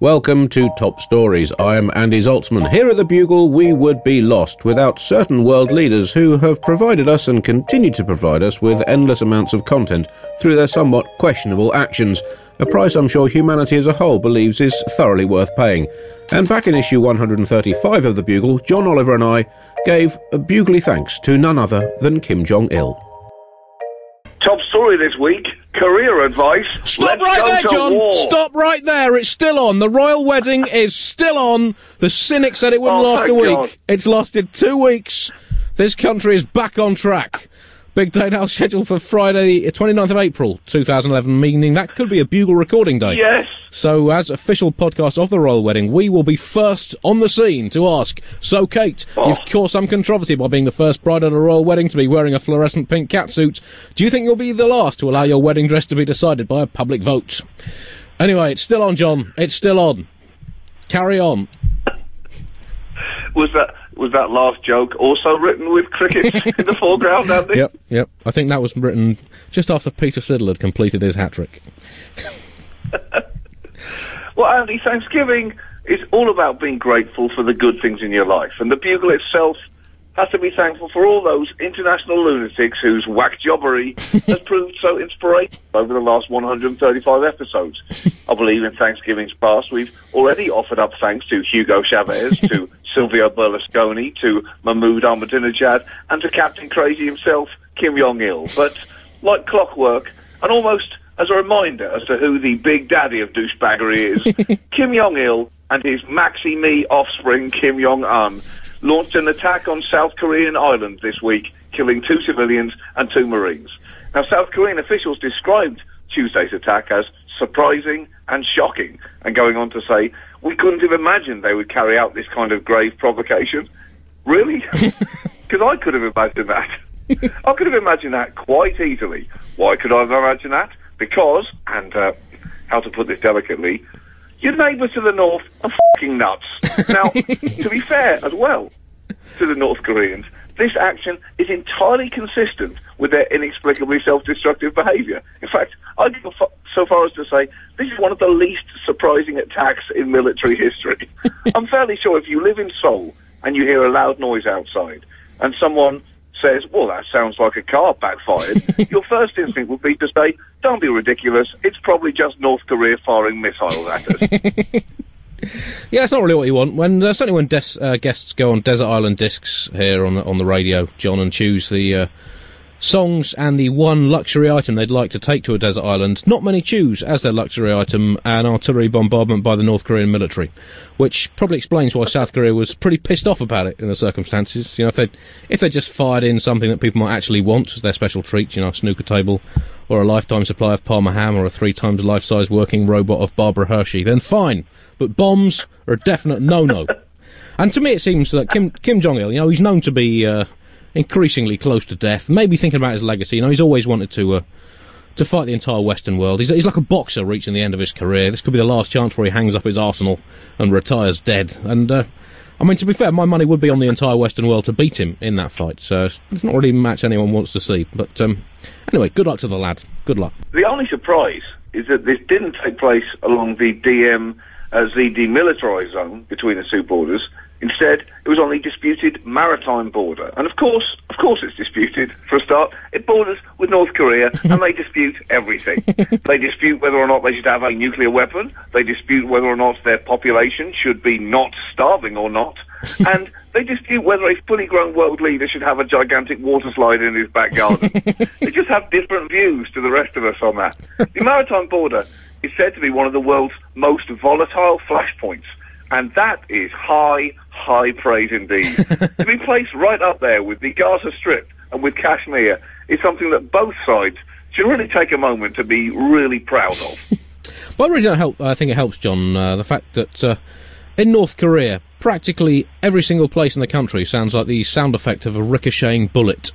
Welcome to Top Stories. I am Andy Zaltzman. Here at the Bugle, we would be lost without certain world leaders who have provided us and continue to provide us with endless amounts of content through their somewhat questionable actions, a price I'm sure humanity as a whole believes is thoroughly worth paying. And back in issue 135 of the Bugle, John Oliver and I gave a bugly thanks to none other than Kim Jong il. Top story this week career advice. Stop Let's right there, John. war. Stop right there. It's still on. The royal wedding is still on. The cynic said it wouldn't Oh, last a week. God. It's lasted two weeks. This country is back on track. Big day now scheduled for Friday, 29th of April, 2011, meaning that could be a bugle recording day. Yes. So, as official podcast of the royal wedding, we will be first on the scene to ask. So, Kate, Oh. you've caused some controversy by being the first bride at a royal wedding to be wearing a fluorescent pink catsuit. Do you think you'll be the last to allow your wedding dress to be decided by a public vote? Anyway, it's still on, John. It's still on. Carry on. Was that was that last joke also written with cricket in the foreground, Andy? Yep, yep. I think that was written just after Peter Siddle had completed his hat trick. Well, Andy, Thanksgiving is all about being grateful for the good things in your life, and the Bugle itself has to be thankful for all those international lunatics whose whack jobbery has proved so inspirational over the last 135 episodes. I believe in Thanksgiving's past, we've already offered up thanks to Hugo Chavez, to Silvio Berlusconi, to Mahmoud Ahmadinejad, and to Captain Crazy himself, Kim Jong-il. But like clockwork, and almost as a reminder as to who the big daddy of douchebaggery is, Kim Jong-il and his maxi-me offspring, Kim Jong-un, launched an attack on South Korean island this week, killing two civilians and two Marines. Now, South Korean officials described Tuesday's attack as surprising and shocking, and going on to say, we couldn't have imagined they would carry out this kind of grave provocation. Really? Because I could have imagined that. I could have imagined that quite easily. Why could I have imagined that? Because, and uh, how to put this delicately, your neighbours to the north are fucking nuts. Now, to be fair as well to the North Koreans, this action is entirely consistent with their inexplicably self-destructive behaviour. In fact, I'd go so far as to say this is one of the least surprising attacks in military history. I'm fairly sure if you live in Seoul and you hear a loud noise outside, and someone says, well, that sounds like a car backfired, your first instinct would be to say, don't be ridiculous, it's probably just North Korea firing missiles at us. Yeah, it's not really what you want. When uh, certainly when des- uh, guests go on desert island discs here on the on the radio, John, and choose the uh, songs and the one luxury item they'd like to take to a desert island, not many choose as their luxury item an artillery bombardment by the North Korean military, which probably explains why South Korea was pretty pissed off about it in the circumstances. You know, if they if they just fired in something that people might actually want as their special treat, you know, snooker table or a lifetime supply of Parma ham or a three times life size working robot of Barbara Hershey, then fine. But bombs are a definite no no. and to me, it seems that Kim Kim Jong Il, you know, he's known to be. Uh, increasingly close to death. Maybe thinking about his legacy. You know, he's always wanted to uh, to fight the entire Western world. He's, he's like a boxer reaching the end of his career. This could be the last chance where he hangs up his arsenal and retires dead. And uh, I mean, to be fair, my money would be on the entire Western world to beat him in that fight. So it's not really a match anyone wants to see. But um, anyway, good luck to the lad. Good luck. The only surprise is that this didn't take place along the DM uh, Z demilitarized zone between the two borders. Instead, it was on the disputed maritime border. And of course, of course it's disputed, for a start. It borders with North Korea, and they dispute everything. they dispute whether or not they should have a nuclear weapon. They dispute whether or not their population should be not starving or not. and they dispute whether a fully grown world leader should have a gigantic water slide in his back garden. they just have different views to the rest of us on that. The maritime border is said to be one of the world's most volatile flashpoints. And that is high, high praise indeed. to be placed right up there with the Gaza Strip and with Kashmir is something that both sides should really take a moment to be really proud of. But I really don't help. I think it helps, John, uh, the fact that uh, in North Korea, practically every single place in the country sounds like the sound effect of a ricocheting bullet.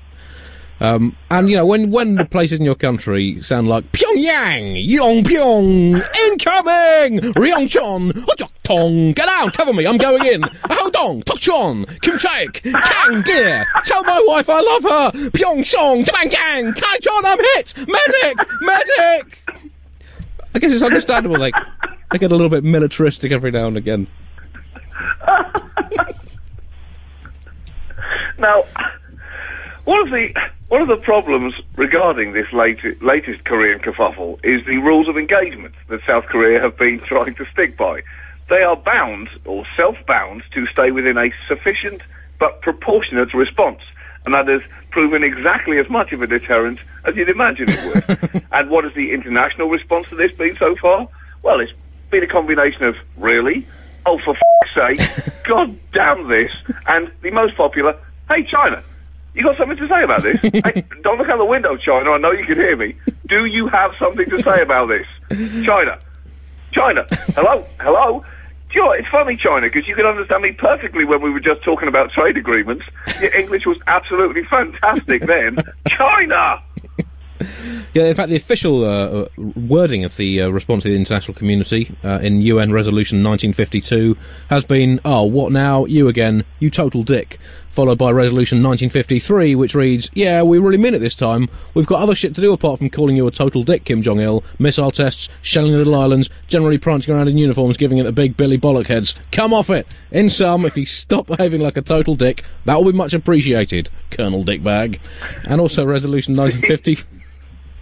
Um, and you know when when the places in your country sound like Pyongyang, Yongpyong, incoming, Ryongchon, Tong, get out, cover me, I'm going in. Hodong, Tokchon, Kimchaek, Kang Gear, tell my wife I love her. Pyeongchong, Gang, Kaichon, I'm hit. Medic, medic. I guess it's understandable. Like they get a little bit militaristic every now and again. now, one of the one of the problems regarding this latest, latest Korean kerfuffle is the rules of engagement that South Korea have been trying to stick by. They are bound or self-bound to stay within a sufficient but proportionate response, and that has proven exactly as much of a deterrent as you'd imagine it would. and what has the international response to this been so far? Well, it's been a combination of really, oh for f***'s sake, god damn this, and the most popular, hey China, you got something to say about this? hey, don't look out the window, China. I know you can hear me. Do you have something to say about this? China. China. Hello? Hello? You know what? It's funny, China, because you can understand me perfectly when we were just talking about trade agreements. Your English was absolutely fantastic then. China! Yeah, in fact, the official uh, wording of the uh, response to the international community uh, in UN Resolution 1952 has been, "Oh, what now? You again? You total dick." Followed by Resolution 1953, which reads, "Yeah, we really mean it this time. We've got other shit to do apart from calling you a total dick, Kim Jong Il. Missile tests, shelling little islands, generally prancing around in uniforms, giving it the big Billy bollock heads. Come off it. In sum, if you stop behaving like a total dick, that will be much appreciated, Colonel Dickbag." And also Resolution 1950.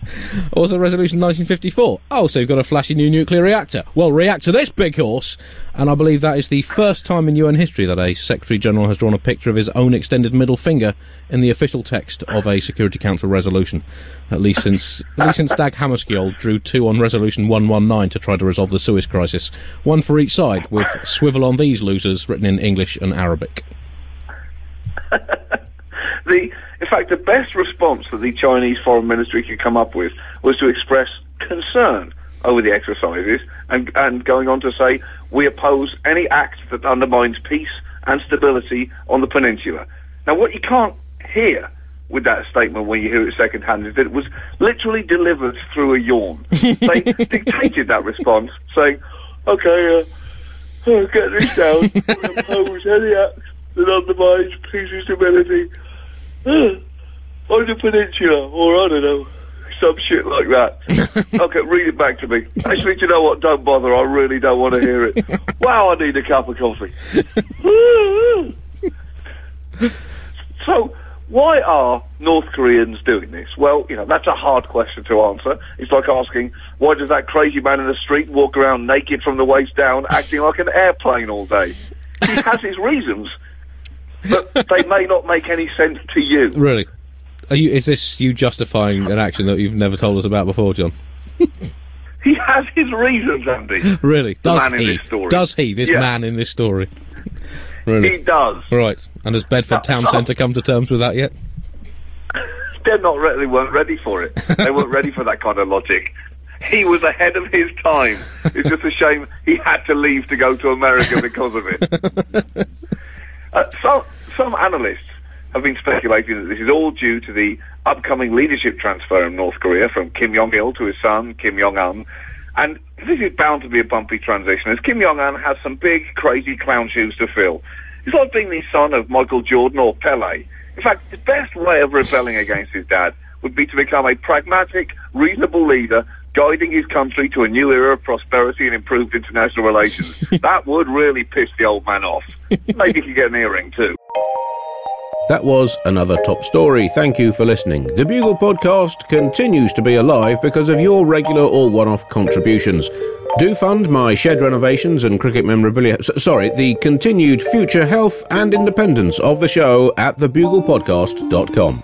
Also, Resolution 1954. Oh, so you've got a flashy new nuclear reactor. Well, react to this, big horse. And I believe that is the first time in UN history that a Secretary General has drawn a picture of his own extended middle finger in the official text of a Security Council resolution. At least since at least since Dag Hammarskjöld drew two on Resolution 119 to try to resolve the Suez crisis, one for each side, with "Swivel on these losers" written in English and Arabic. the in fact, the best response that the Chinese foreign ministry could come up with was to express concern over the exercises and, and going on to say, we oppose any act that undermines peace and stability on the peninsula. Now, what you can't hear with that statement when you hear it secondhand is that it was literally delivered through a yawn. they dictated that response, saying, okay, uh, oh, get this down. We oppose any act that undermines peace and stability Hmm. on the peninsula, or I don't know, some shit like that. okay, read it back to me. Actually, do you know what? Don't bother. I really don't want to hear it. wow, I need a cup of coffee. so, why are North Koreans doing this? Well, you know, that's a hard question to answer. It's like asking, why does that crazy man in the street walk around naked from the waist down, acting like an airplane all day? He has his reasons but they may not make any sense to you. Really? Are you? Is this you justifying an action that you've never told us about before, John? He has his reasons, Andy. Really? The Does he? Does he? This Yeah. man in this story? Really? He does. Right. And has Bedford Town Centre come to terms with that yet? They're not re- they weren't ready for it. They weren't ready for that kind of logic. He was ahead of his time. It's just a shame he had to leave to go to America because of it. Uh, some some analysts have been speculating that this is all due to the upcoming leadership transfer in North Korea from Kim Jong Il to his son Kim Jong Un, and this is bound to be a bumpy transition as Kim Jong Un has some big, crazy clown shoes to fill. He's like being the son of Michael Jordan or Pele. In fact, the best way of rebelling against his dad would be to become a pragmatic, reasonable leader guiding his country to a new era of prosperity and improved international relations. that would really piss the old man off. Maybe he could get an earring too. That was another top story. Thank you for listening. The Bugle podcast continues to be alive because of your regular or one off contributions. Do fund my shed renovations and cricket memorabilia. Sorry, the continued future health and independence of the show at thebuglepodcast.com.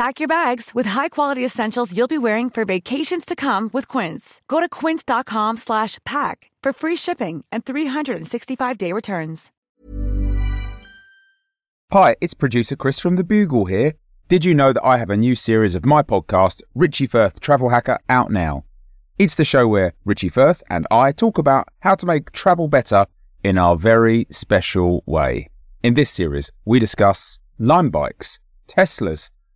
Pack your bags with high-quality essentials you'll be wearing for vacations to come with Quince. Go to quince.com slash pack for free shipping and 365-day returns. Hi, it's producer Chris from The Bugle here. Did you know that I have a new series of my podcast, Richie Firth Travel Hacker, out now? It's the show where Richie Firth and I talk about how to make travel better in our very special way. In this series, we discuss Lime bikes, Teslas,